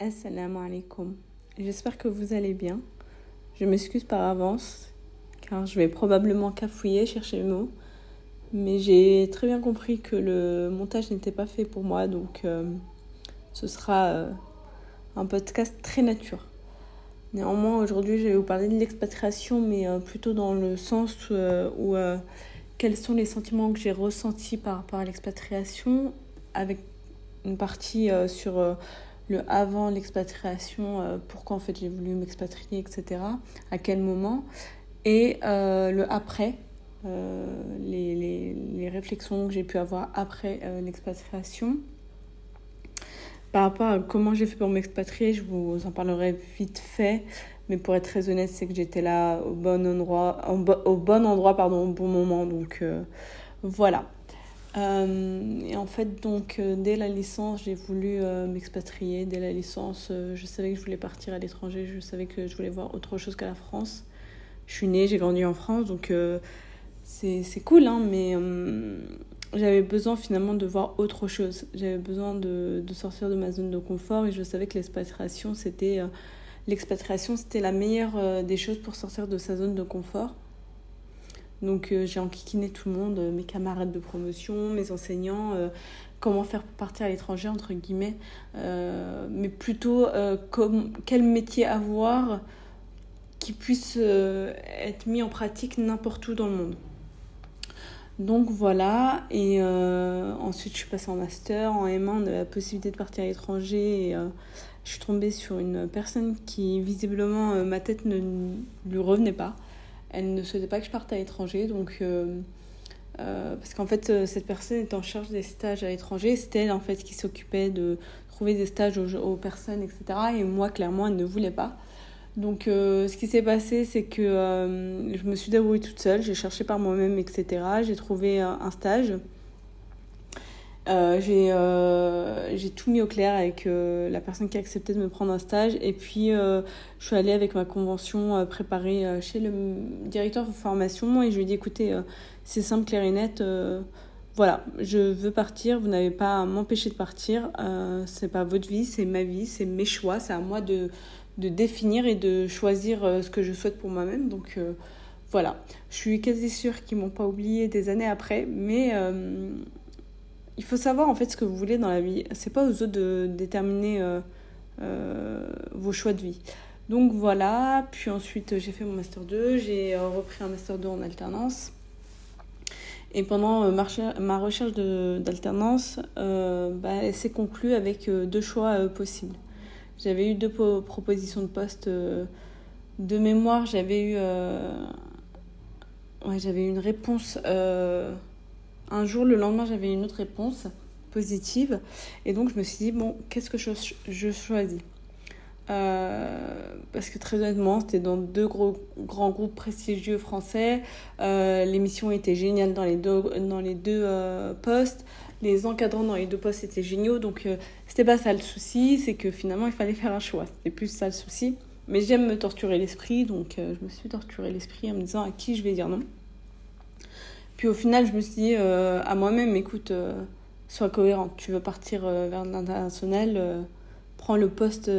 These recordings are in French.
Assalamu alaikum. J'espère que vous allez bien. Je m'excuse par avance car je vais probablement cafouiller, chercher le mot. Mais j'ai très bien compris que le montage n'était pas fait pour moi donc euh, ce sera euh, un podcast très nature. Néanmoins, aujourd'hui, je vais vous parler de l'expatriation, mais euh, plutôt dans le sens où quels sont les sentiments que j'ai ressentis par rapport à l'expatriation, avec une partie sur le avant l'expatriation, euh, pourquoi en fait j'ai voulu m'expatrier, etc. À quel moment. Et euh, le après, euh, les, les, les, réflexions que j'ai pu avoir après l'expatriation. Par rapport à comment j'ai fait pour m'expatrier, je vous en parlerai vite fait. Mais pour être très honnête, c'est que j'étais là au bon endroit, au bon endroit pardon, au bon moment. Donc voilà. Euh, et en fait, donc, euh, dès la licence, j'ai voulu euh, m'expatrier. Dès la licence, je savais que je voulais partir à l'étranger. Je savais que je voulais voir autre chose qu'à la France. Je suis née, j'ai grandi en France, donc c'est cool, hein, mais j'avais besoin finalement de voir autre chose. J'avais besoin de, de, sortir de ma zone de confort et je savais que l'expatriation, c'était l'expatriation, c'était la meilleure des choses pour sortir de sa zone de confort. Donc euh, j'ai enquiquiné tout le monde, euh, mes camarades de promotion, mes enseignants, euh, comment faire pour partir à l'étranger, entre guillemets, mais plutôt comme, quel métier avoir qui puisse être mis en pratique n'importe où dans le monde. Donc voilà, et ensuite je suis passée en master, en M1, de la possibilité de partir à l'étranger. Et, je suis tombée sur une personne qui visiblement ma tête ne lui revenait pas. Elle ne souhaitait pas que je parte à l'étranger, donc euh, euh, parce qu'en fait euh, cette personne était en charge des stages à l'étranger, c'était elle en fait qui s'occupait de trouver des stages aux, personnes, etc. Et moi clairement elle ne voulait pas. Donc ce qui s'est passé, c'est que je me suis débrouillée toute seule, j'ai cherché par moi-même, etc. J'ai trouvé un stage euh, euh, j'ai tout mis au clair avec euh, la personne qui a accepté de me prendre un stage. Et puis je suis allée avec ma convention préparée chez le directeur de formation. Et je lui ai dit écoutez c'est simple clair et net voilà je veux partir. Vous n'avez pas à m'empêcher de partir. C'est pas votre vie c'est ma vie c'est mes choix. C'est à moi de, de définir et de choisir ce que je souhaite pour moi-même. Donc voilà. Je suis quasi sûre qu'ils m'ont pas oublié des années après mais il faut savoir en fait ce que vous voulez dans la vie. C'est pas aux autres de déterminer euh, euh, vos choix de vie. Donc voilà, puis ensuite j'ai fait mon master 2, j'ai euh, repris un master 2 en alternance. Et pendant ma recherche d'alternance, bah, elle s'est conclue avec deux choix possibles. J'avais eu deux propositions de poste de mémoire, j'avais eu, ouais, j'avais eu une réponse un jour, le lendemain, j'avais une autre réponse positive. Et donc, je me suis dit, bon, qu'est-ce que je, choisis? Euh, parce que très honnêtement, c'était dans deux gros, grands groupes prestigieux français. Euh, l'émission était géniale dans les deux, dans les deux euh, postes. Les encadrants dans les deux postes étaient géniaux. Donc, c'était pas ça le souci. C'est que finalement, il fallait faire un choix. C'était plus ça le souci. Mais j'aime me torturer l'esprit. Donc, je me suis torturé l'esprit en me disant à qui je vais dire non. Puis au final, je me suis dit euh, à moi-même, écoute, euh, sois cohérente. Tu veux partir euh, vers l'international, prends le poste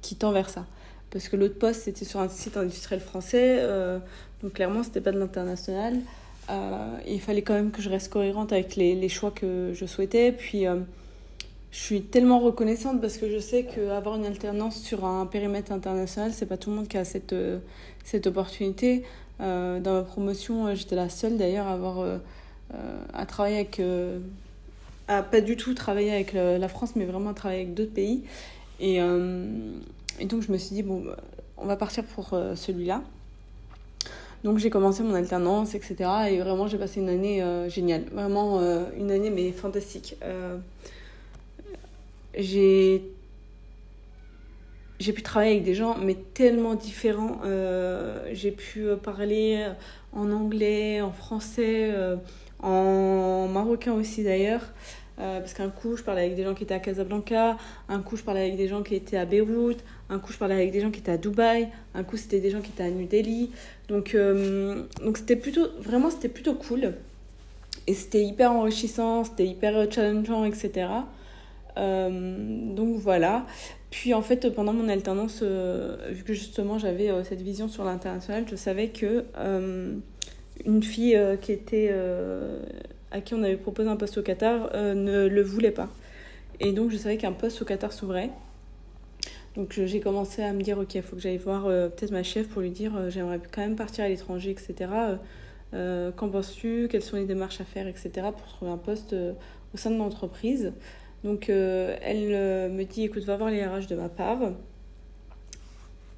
qui tend vers ça. Parce que l'autre poste, c'était sur un site industriel français, donc clairement, c'était pas de l'international. il fallait quand même que je reste cohérente avec les, les choix que je souhaitais. Puis je suis tellement reconnaissante parce que je sais qu'avoir une alternance sur un périmètre international, c'est pas tout le monde qui a cette, cette opportunité. Euh, dans ma promotion, euh, j'étais la seule d'ailleurs à avoir euh, à travailler avec, à pas du tout travailler avec la France, mais vraiment à travailler avec d'autres pays. Et, donc je me suis dit, bon, on va partir pour celui-là. Donc j'ai commencé mon alternance, etc. Et vraiment j'ai passé une année géniale. Vraiment une année mais fantastique. j'ai j'ai pu travailler avec des gens, mais tellement différents. Euh, j'ai pu euh, parler en anglais, en français, euh, en marocain aussi d'ailleurs. parce qu'un coup, je parlais avec des gens qui étaient à Casablanca, un coup, je parlais avec des gens qui étaient à Beyrouth, un coup, je parlais avec des gens qui étaient à Dubaï, un coup, c'était des gens qui étaient à New Delhi. Donc, donc c'était plutôt, vraiment, c'était plutôt cool. Et c'était hyper enrichissant, c'était hyper challengeant, etc. donc voilà. Puis en fait, pendant mon alternance, vu que justement j'avais cette vision sur l'international, je savais que une fille qui était à qui on avait proposé un poste au Qatar ne le voulait pas. Et donc je savais qu'un poste au Qatar s'ouvrait. Donc j'ai commencé à me dire, ok, il faut que j'aille voir euh, peut-être ma chef pour lui dire, euh, j'aimerais quand même partir à l'étranger, etc. Euh, qu'en penses-tu? Quelles sont les démarches à faire, etc. pour trouver un poste au sein de l'entreprise? Donc elle me dit, écoute, va voir les RH de ma part.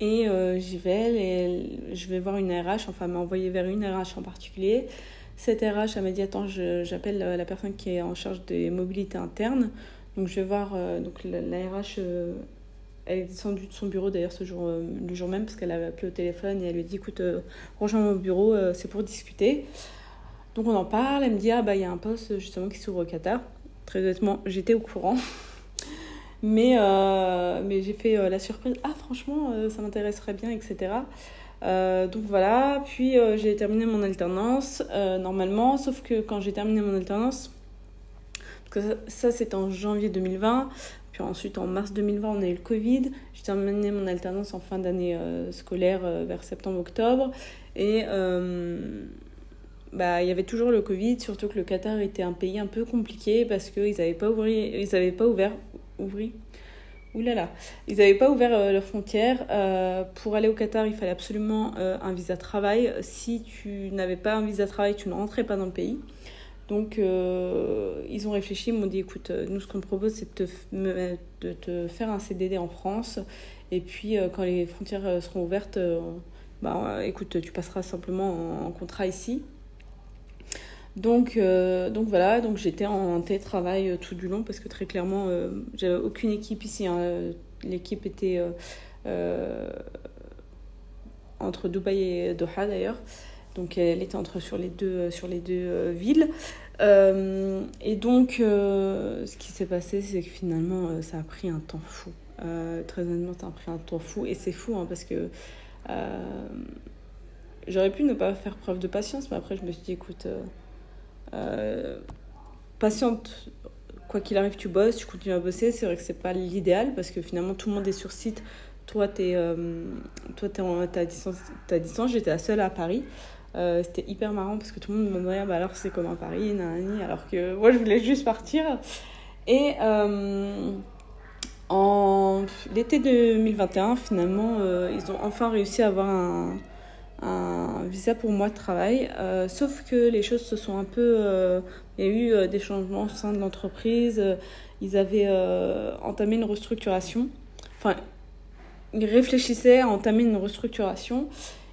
Et j'y vais, et je vais voir une RH, enfin m'a envoyé vers une RH en particulier. Cette RH, elle m'a dit, attends, j'appelle la personne qui est en charge des mobilités internes. Donc je vais voir donc la, RH elle est descendue de son bureau d'ailleurs ce jour, euh, le jour même parce qu'elle avait appelé au téléphone et elle lui dit écoute, euh, rejoins mon bureau, euh, c'est pour discuter. Donc on en parle, elle me dit ah bah il y a un poste justement qui s'ouvre au Qatar. Très honnêtement, j'étais au courant. mais mais j'ai fait la surprise, ah franchement ça m'intéresserait bien, etc. donc voilà, puis j'ai terminé mon alternance normalement, sauf que quand j'ai terminé mon alternance, parce que ça, ça c'était en janvier 2020, ensuite, en mars 2020, on a eu le Covid. J'ai terminé mon alternance en fin d'année euh, scolaire euh, vers septembre-octobre. Et euh, bah, il y avait toujours le Covid, surtout que le Qatar était un pays un peu compliqué parce qu'ils n'avaient pas, ils pas ouvert. Ouvri, là. Ils n'avaient pas ouvert leurs frontières. pour aller au Qatar, il fallait absolument un visa travail. Si tu n'avais pas un visa travail, tu ne rentrais pas dans le pays. Donc, euh, ils ont réfléchi, ils m'ont dit écoute, euh, nous, ce qu'on te propose, c'est de te, de te faire un CDD en France. Et puis, euh, quand les frontières seront ouvertes, bah, écoute, tu passeras simplement en, contrat ici. Donc, donc voilà, donc j'étais en télétravail tout du long parce que très clairement, j'avais aucune équipe ici. Hein. L'équipe était entre Dubaï et Doha d'ailleurs. Donc elle était entre sur les deux, euh, sur les deux euh, villes. Euh, et donc ce qui s'est passé, c'est que finalement ça a pris un temps fou. très honnêtement, ça a pris un temps fou. Et c'est fou hein, parce que j'aurais pu ne pas faire preuve de patience, mais après je me suis dit, écoute, patiente, quoi qu'il arrive, tu bosses, tu continues à bosser. C'est vrai que c'est pas l'idéal parce que finalement tout le monde est sur site. Toi, tu es, toi, à distance, j'étais la seule à Paris. Euh, c'était hyper marrant parce que tout le monde me demandait bah alors c'est comme à Paris, nanani, alors que moi je voulais juste partir. Et euh, en l'été 2021, finalement, euh, ils ont enfin réussi à avoir un, un visa pour moi de travail. sauf que les choses se sont un peu. Il y a eu des changements au sein de l'entreprise. ils avaient entamé une restructuration. Enfin, ils réfléchissaient à entamer une restructuration.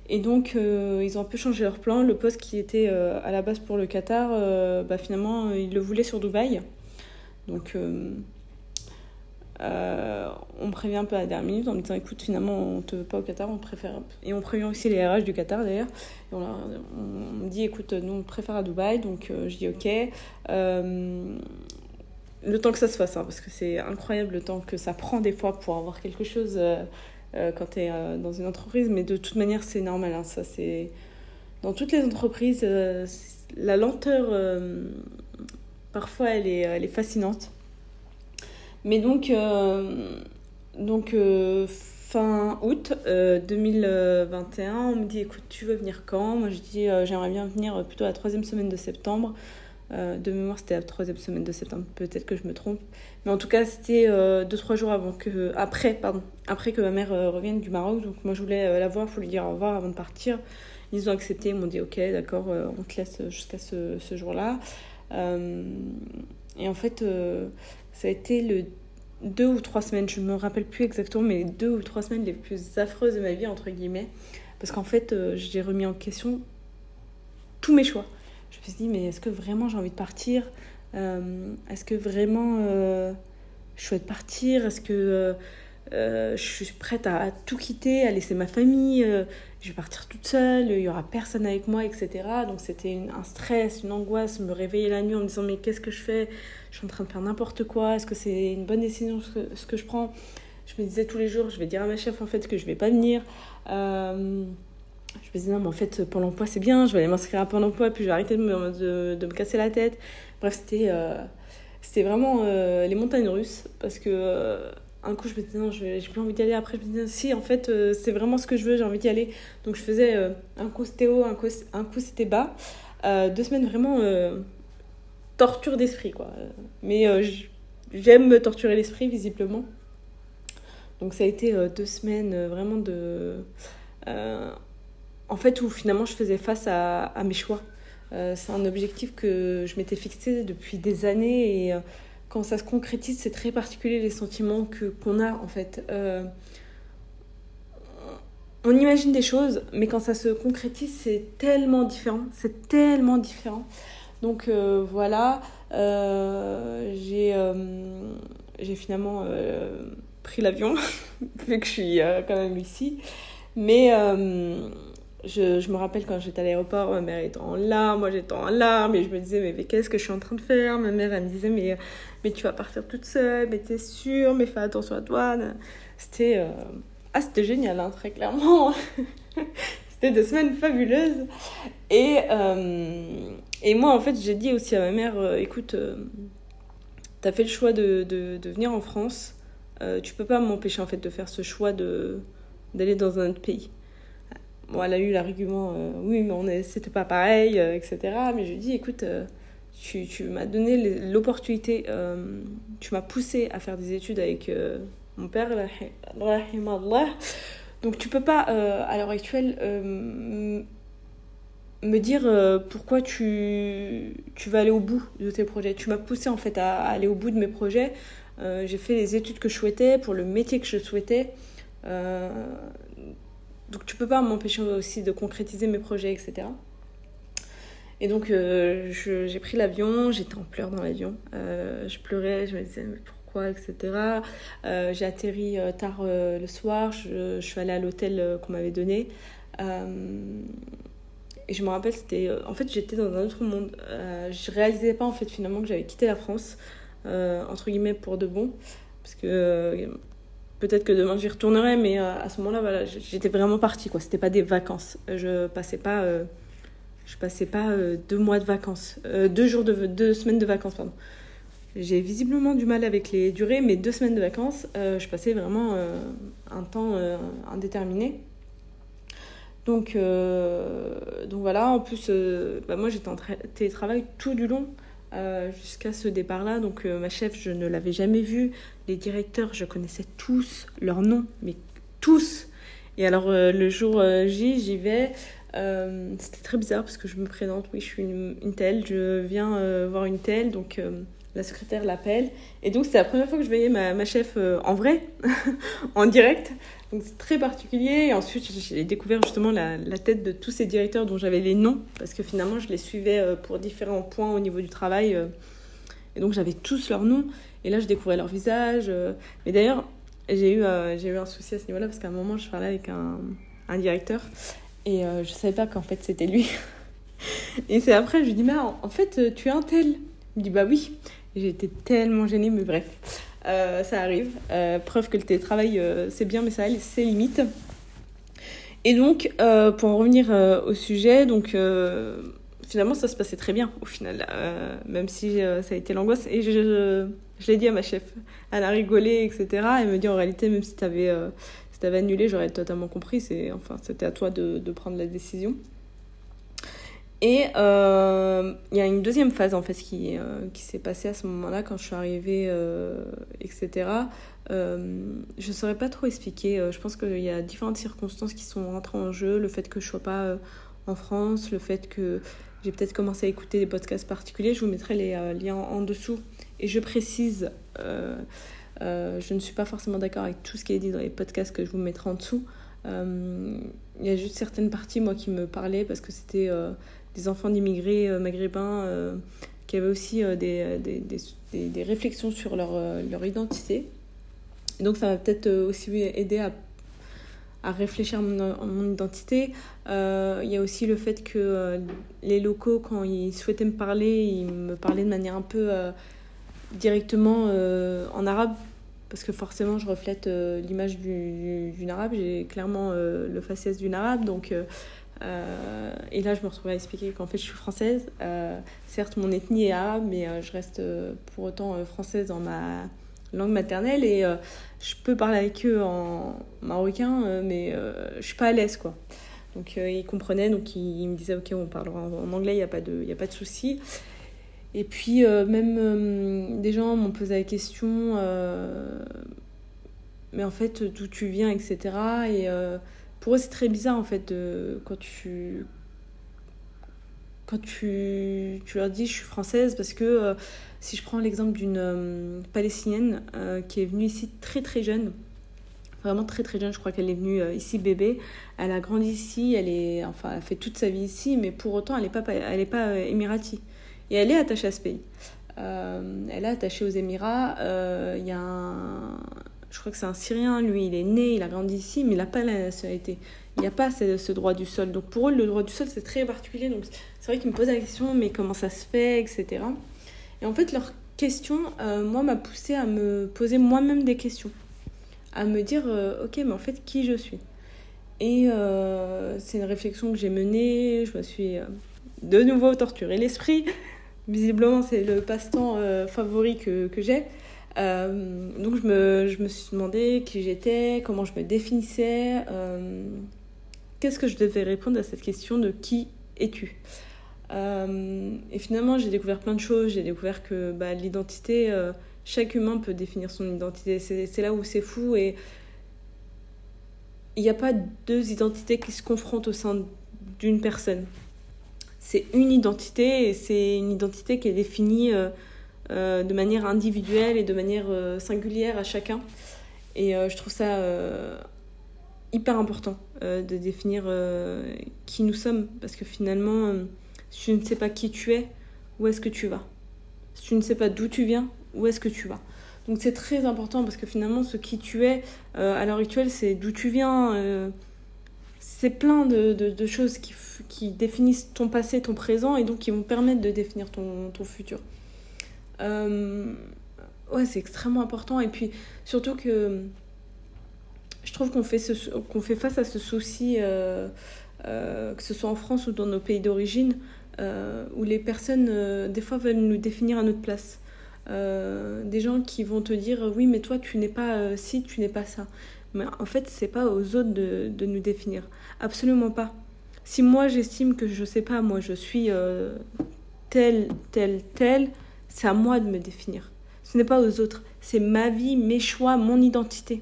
Et donc, euh, ils ont un peu changé leur plan. Le poste qui était euh, à la base pour le Qatar, euh, bah, finalement, ils le voulaient sur Dubaï. Donc, on prévient un peu à la dernière minute en disant écoute, finalement, on te veut pas au Qatar, on préfère. Et on prévient aussi les RH du Qatar d'ailleurs. on, on, dit écoute, nous, on préfère à Dubaï. Donc, je dis ok. le temps que ça se fasse, hein, parce que c'est incroyable le temps que ça prend des fois pour avoir quelque chose euh, quand tu es euh, dans une entreprise, mais de toute manière, c'est normal. Hein, ça, c'est... Dans toutes les entreprises, euh, la lenteur, parfois, elle est, elle est fascinante. Mais donc, donc fin août 2021, on me dit écoute, tu veux venir quand? Moi je dis j'aimerais bien venir plutôt la troisième semaine de septembre. Euh, de mémoire, c'était la troisième semaine de septembre. Peut-être que je me trompe. Mais en tout cas, c'était euh, deux, trois jours avant que, après, pardon, après que ma mère euh, revienne du Maroc. Donc moi, je voulais la voir pour lui dire au revoir avant de partir. Ils ont accepté, ils m'ont dit ok, d'accord, on te laisse jusqu'à ce, ce jour-là. et en fait, ça a été le deux ou trois semaines, je ne me rappelle plus exactement, mais deux ou trois semaines les plus affreuses de ma vie, entre guillemets. Parce qu'en fait, j'ai remis en question tous mes choix. Je me suis dit, mais est-ce que vraiment j'ai envie de partir? Euh, Est-ce que vraiment euh, je souhaite partir? Est-ce que euh, je suis prête à, tout quitter, à laisser ma famille Je vais partir toute seule, il y aura personne avec moi, etc. Donc c'était un stress, une angoisse, me réveiller la nuit en me disant, mais qu'est-ce que je fais? Je suis en train de faire n'importe quoi. Est-ce que c'est une bonne décision ce que, je prends? Je me disais tous les jours, je vais dire à ma chef en fait que je vais pas venir. Je me disais, non, mais en fait, Pôle emploi, c'est bien, je vais aller m'inscrire à Pôle emploi, puis je vais arrêter de me, casser la tête. Bref. Euh, c'était vraiment les montagnes russes parce que un coup, je me disais, non, j'ai plus envie d'y aller. Après, je me disais, si, en fait, c'est vraiment ce que je veux, j'ai envie d'y aller. Donc, je faisais un coup c'était haut, un coup, un coup c'était bas. deux semaines vraiment torture d'esprit, quoi. Mais j'aime me torturer l'esprit, visiblement. Donc ça a été euh, deux semaines euh, vraiment de... Euh, en fait, où finalement je faisais face à, mes choix. c'est un objectif que je m'étais fixé depuis des années et quand ça se concrétise, c'est très particulier les sentiments que qu'on a en fait. on imagine des choses, mais quand ça se concrétise, c'est tellement différent. C'est tellement différent. Donc voilà, j'ai j'ai finalement pris l'avion, vu que je suis euh, quand même ici. Mais euh, je, je, me rappelle quand j'étais à l'aéroport, ma mère était en larmes, moi j'étais en larmes, et je me disais, mais, qu'est-ce que je suis en train de faire? Ma mère, elle me disait, mais, mais tu vas partir toute seule, mais t'es sûre, mais fais attention à toi. C'était euh, ah, c'était génial, hein, très clairement. c'était deux semaines fabuleuses. Et, et moi, en fait, j'ai dit aussi à ma mère, écoute, t'as fait le choix de, de, de venir en France euh, tu peux pas m'empêcher en fait de faire ce choix d'aller dans un autre pays. Bon, elle a eu l'argument, euh, oui, mais on c'était pas pareil, euh, etc. Mais je lui dis, écoute, tu, tu m'as donné l'opportunité, tu m'as poussé à faire des études avec mon père, donc tu peux pas, à l'heure actuelle, me dire pourquoi tu, tu vas aller au bout de tes projets. Tu m'as poussé en fait à aller au bout de mes projets euh, j'ai fait les études que je souhaitais, pour le métier que je souhaitais. Euh, donc tu peux pas m'empêcher aussi de concrétiser mes projets, etc. Et donc euh, j'ai pris l'avion, j'étais en pleurs dans l'avion. je pleurais, je me disais mais pourquoi, etc. j'ai atterri tard le soir, je, suis allée à l'hôtel qu'on m'avait donné. et je me rappelle, c'était. En fait, j'étais dans un autre monde. je réalisais pas, en fait, finalement, que j'avais quitté la France. Euh, entre guillemets, pour de bon. Parce que euh, peut-être que demain j'y retournerai, mais euh, à ce moment-là, voilà, j'étais vraiment partie, quoi. C'était pas des vacances. Je passais pas, je passais pas deux mois de vacances, deux jours de, deux semaines de vacances, pardon. J'ai visiblement du mal avec les durées, mais deux semaines de vacances, je passais vraiment un temps indéterminé. Donc, donc voilà, en plus, bah moi j'étais en télétravail tout du long. Euh, jusqu'à ce départ-là. Donc euh, ma chef, je ne l'avais jamais vue. Les directeurs, je connaissais tous leurs noms, mais tous. Et alors euh, le jour J, j'y vais. C'était très bizarre parce que je me présente, oui, je suis une, une telle, je viens voir une telle, donc la secrétaire l'appelle. Et donc, c'est la première fois que je voyais ma, ma chef en vrai, en direct. Donc c'est très particulier. Et ensuite, j'ai découvert justement la, la, tête de tous ces directeurs dont j'avais les noms, parce que finalement, je les suivais euh, pour différents points au niveau du travail. Euh. Et donc, j'avais tous leurs noms. Et là, je découvrais leur visage. Euh. Mais d'ailleurs, j'ai eu, j'ai eu un souci à ce niveau-là, parce qu'à un moment, je parlais avec un, un directeur, et je savais pas qu'en fait, c'était lui. et c'est après, je lui dis, mais en fait, tu es un tel. Il me dit, bah oui. Été tellement gênée, mais bref. Euh, ça arrive. Euh, preuve que le télétravail, euh, c'est bien, mais ça a ses limites. Et donc, pour en revenir au sujet, donc finalement, ça se passait très bien au final, même si ça a été l'angoisse. Et je, je, l'ai dit à ma chef. Elle a rigolé, etc. Elle me dit en réalité, même si tu avais, si avais annulé, j'aurais totalement compris. Enfin, c'était à toi de, de prendre la décision. Et euh, il y a une deuxième phase en fait qui, euh, qui s'est passée à ce moment-là quand je suis arrivée, euh, etc. je ne saurais pas trop expliquer. Je pense qu'il y a différentes circonstances qui sont rentrées en jeu. Le fait que je ne sois pas en France, le fait que j'ai peut-être commencé à écouter des podcasts particuliers. Je vous mettrai les liens en dessous. Et je précise, je ne suis pas forcément d'accord avec tout ce qui est dit dans les podcasts que je vous mettrai en dessous. Il y a juste certaines parties, moi, qui me parlaient parce que c'était des enfants d'immigrés euh, maghrébins euh, qui avaient aussi euh, des, des, des, des, réflexions sur leur, leur identité. Donc ça m'a peut-être aussi aidé à, à réfléchir à mon identité. Il y a aussi le fait que les locaux, quand ils souhaitaient me parler, ils me parlaient de manière un peu directement en arabe, parce que forcément je reflète l'image d'une arabe. J'ai clairement le faciès d'une arabe, donc et là, je me retrouvais à expliquer qu'en fait, je suis française. certes, mon ethnie est arabe, mais je reste pour autant française dans ma langue maternelle et je peux parler avec eux en marocain, mais je suis pas à l'aise, quoi. Donc ils comprenaient, donc ils, me disaient ok on parlera en, anglais, il n'y a pas de, a pas de souci. Et puis même des gens m'ont posé la question mais en fait, d'où tu viens, etc. Et euh, pour eux, c'est très bizarre, en fait, quand tu. Quand tu, tu leur dis je suis française, parce que euh, si je prends l'exemple d'une euh, palestinienne qui est venue ici très très jeune, vraiment très très jeune, je crois qu'elle est venue ici bébé, elle a grandi ici, elle, est, enfin, elle fait toute sa vie ici, mais pour autant elle n'est pas, elle est pas émirati. Et elle est attachée à ce pays. elle est attachée aux Émirats. Il y a un, je crois que c'est un Syrien, lui, il est né, il a grandi ici, mais il n'a pas la nationalité. Il n'y a pas ce, droit du sol. Donc pour eux, le droit du sol, c'est très particulier. Donc c'est vrai qu'ils me posent la question, mais comment ça se fait, etc. Et en fait, leur question, euh, moi, m'a poussé à me poser moi-même des questions. À me dire, euh, ok, mais en fait, qui je suis Et euh, c'est une réflexion que j'ai menée. Je me suis de nouveau torturé l'esprit. Visiblement, c'est le passe-temps favori que, que j'ai. Euh, donc je me, je me, suis demandé qui j'étais, comment je me définissais, euh, qu'est-ce que je devais répondre à cette question de qui es-tu euh, Et finalement j'ai découvert plein de choses, j'ai découvert que bah, l'identité, chaque humain peut définir son identité, c'est là où c'est fou et il n'y a pas deux identités qui se confrontent au sein d'une personne. C'est une identité et c'est une identité qui est définie de manière individuelle et de manière euh, singulière à chacun. Et euh, je trouve ça hyper important de définir qui nous sommes, parce que finalement, si tu ne sais pas qui tu es, où est-ce que tu vas? Si tu ne sais pas d'où tu viens, où est-ce que tu vas? Donc c'est très important parce que finalement ce qui tu es à l'heure actuelle c'est d'où tu viens. c'est plein de, choses qui, définissent ton passé, ton présent et donc qui vont permettre de définir ton futur. Euh, ouais, c'est extrêmement important. Et puis, surtout que je trouve qu'on fait, qu'on fait face à ce souci, euh, euh, que ce soit en France ou dans nos pays d'origine, où les personnes, des fois, veulent nous définir à notre place. des gens qui vont te dire oui mais toi tu n'es pas ci tu n'es pas ça mais en fait c'est pas aux autres de, de, nous définir absolument pas si moi j'estime que je sais pas moi je suis tel tel tel c'est à moi de me définir. Ce n'est pas aux autres. C'est ma vie, mes choix, mon identité.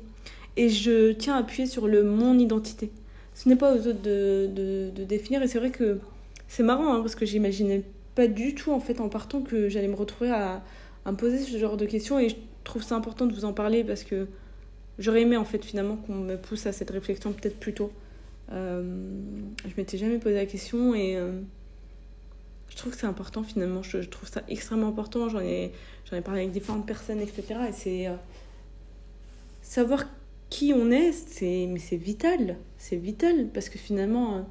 Et je tiens à appuyer sur le mon identité. Ce n'est pas aux autres de, de, définir. Et c'est vrai que c'est marrant, hein, parce que j'imaginais pas du tout, en fait, en partant, que j'allais me retrouver à, à, me poser ce genre de questions. Et je trouve ça important de vous en parler parce que j'aurais aimé, en fait, finalement, qu'on me pousse à cette réflexion peut-être plus tôt. Euh, je m'étais jamais posé la question et. Euh, je trouve que c'est important finalement. Je, trouve ça extrêmement important. J'en ai, j'en ai parlé avec différentes personnes, etc. Et c'est. Euh, savoir qui on est, c'est, mais c'est vital. C'est vital parce que finalement, euh,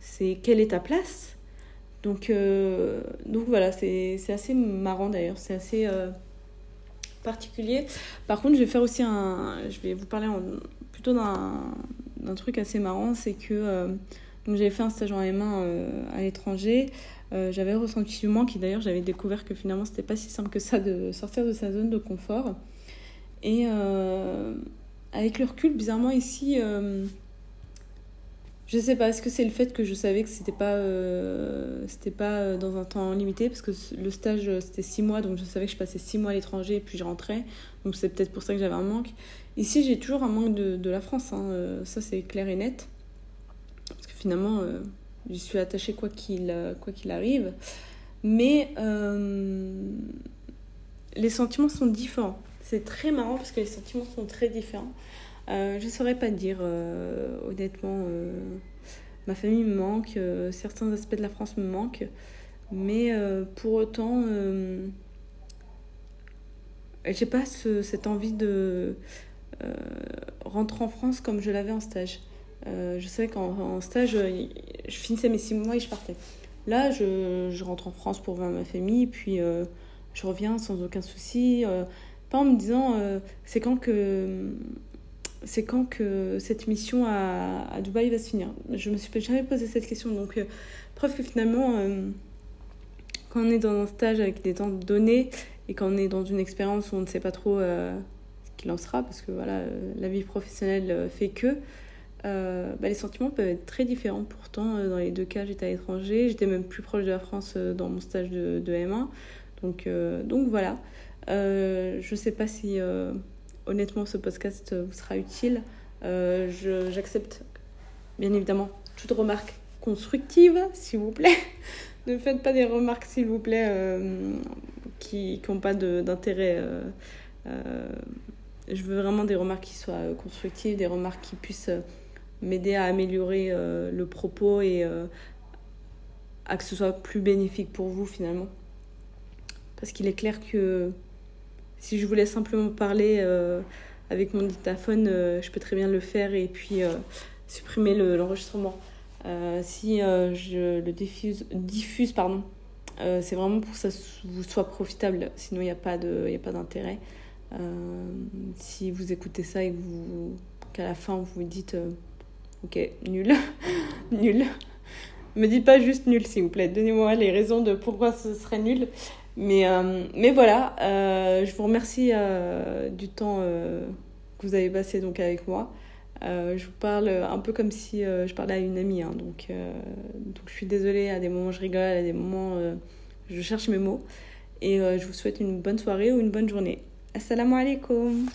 c'est quelle est ta place. Donc, euh, donc voilà, c'est, c'est assez marrant d'ailleurs. C'est assez particulier. Par contre, je vais faire aussi un. Je vais vous parler plutôt d'un, d'un truc assez marrant. C'est que. j'avais fait un stage en M1 à l'étranger. Euh, j'avais ressenti du manque et d'ailleurs j'avais découvert que finalement c'était pas si simple que ça de sortir de sa zone de confort. Et euh, avec le recul, bizarrement ici, euh, je sais pas, est-ce que c'est le fait que je savais que c'était pas, c'était pas dans un temps limité? Parce que le stage c'était six mois donc je savais que je passais six mois à l'étranger et puis je rentrais donc c'est peut-être pour ça que j'avais un manque. Ici j'ai toujours un manque de, de la France, hein, ça c'est clair et net parce que finalement je suis attachée quoi qu'il quoi qu'il arrive. Mais euh, les sentiments sont différents. C'est très marrant parce que les sentiments sont très différents. Euh, je ne saurais pas dire, euh, honnêtement. ma famille me manque, certains aspects de la France me manquent. Mais pour autant, j'ai pas cette envie de rentrer en France comme je l'avais en stage. Euh, je savais qu'en stage, euh, je finissais mes six mois et je partais. Là, je, rentre en France pour voir ma famille, puis euh, je reviens sans aucun souci. pas en me disant, c'est quand que c'est quand que cette mission à, à, Dubaï va se finir Je me suis jamais posé cette question. Donc, preuve que finalement, quand on est dans un stage avec des temps donnés et quand on est dans une expérience où on ne sait pas trop ce qu'il en sera, parce que voilà, la vie professionnelle fait que, bah, les sentiments peuvent être très différents. Pourtant, dans les deux cas, j'étais à l'étranger. J'étais même plus proche de la France dans mon stage de, de M1. Donc, donc voilà. je ne sais pas si honnêtement, ce podcast vous sera utile. Euh, J'accepte bien évidemment toute remarque constructive, s'il vous plaît. ne faites pas des remarques, s'il vous plaît, euh, qui n'ont pas d'intérêt. Euh, euh, je veux vraiment des remarques qui soient constructives, des remarques qui puissent m'aider à améliorer le propos et à que ce soit plus bénéfique pour vous finalement. Parce qu'il est clair que si je voulais simplement parler euh, avec mon dictaphone, euh, je peux très bien le faire et puis euh, supprimer l'enregistrement. si je le diffuse, diffuse pardon, c'est vraiment pour que ça vous soit profitable. Sinon, il n'y a pas d'intérêt. si vous écoutez ça et qu'à la fin vous vous dites ok nul, nul. Me dites pas juste nul s'il vous plaît. Donnez-moi les raisons de pourquoi ce serait nul. Mais, euh, mais voilà, euh, je vous remercie euh, du temps que vous avez passé donc avec moi. je vous parle un peu comme si je parlais à une amie. Hein, donc, donc je suis désolée, à des moments je rigole, à des moments je cherche mes mots. Et je vous souhaite une bonne soirée ou une bonne journée. Assalamu alaikum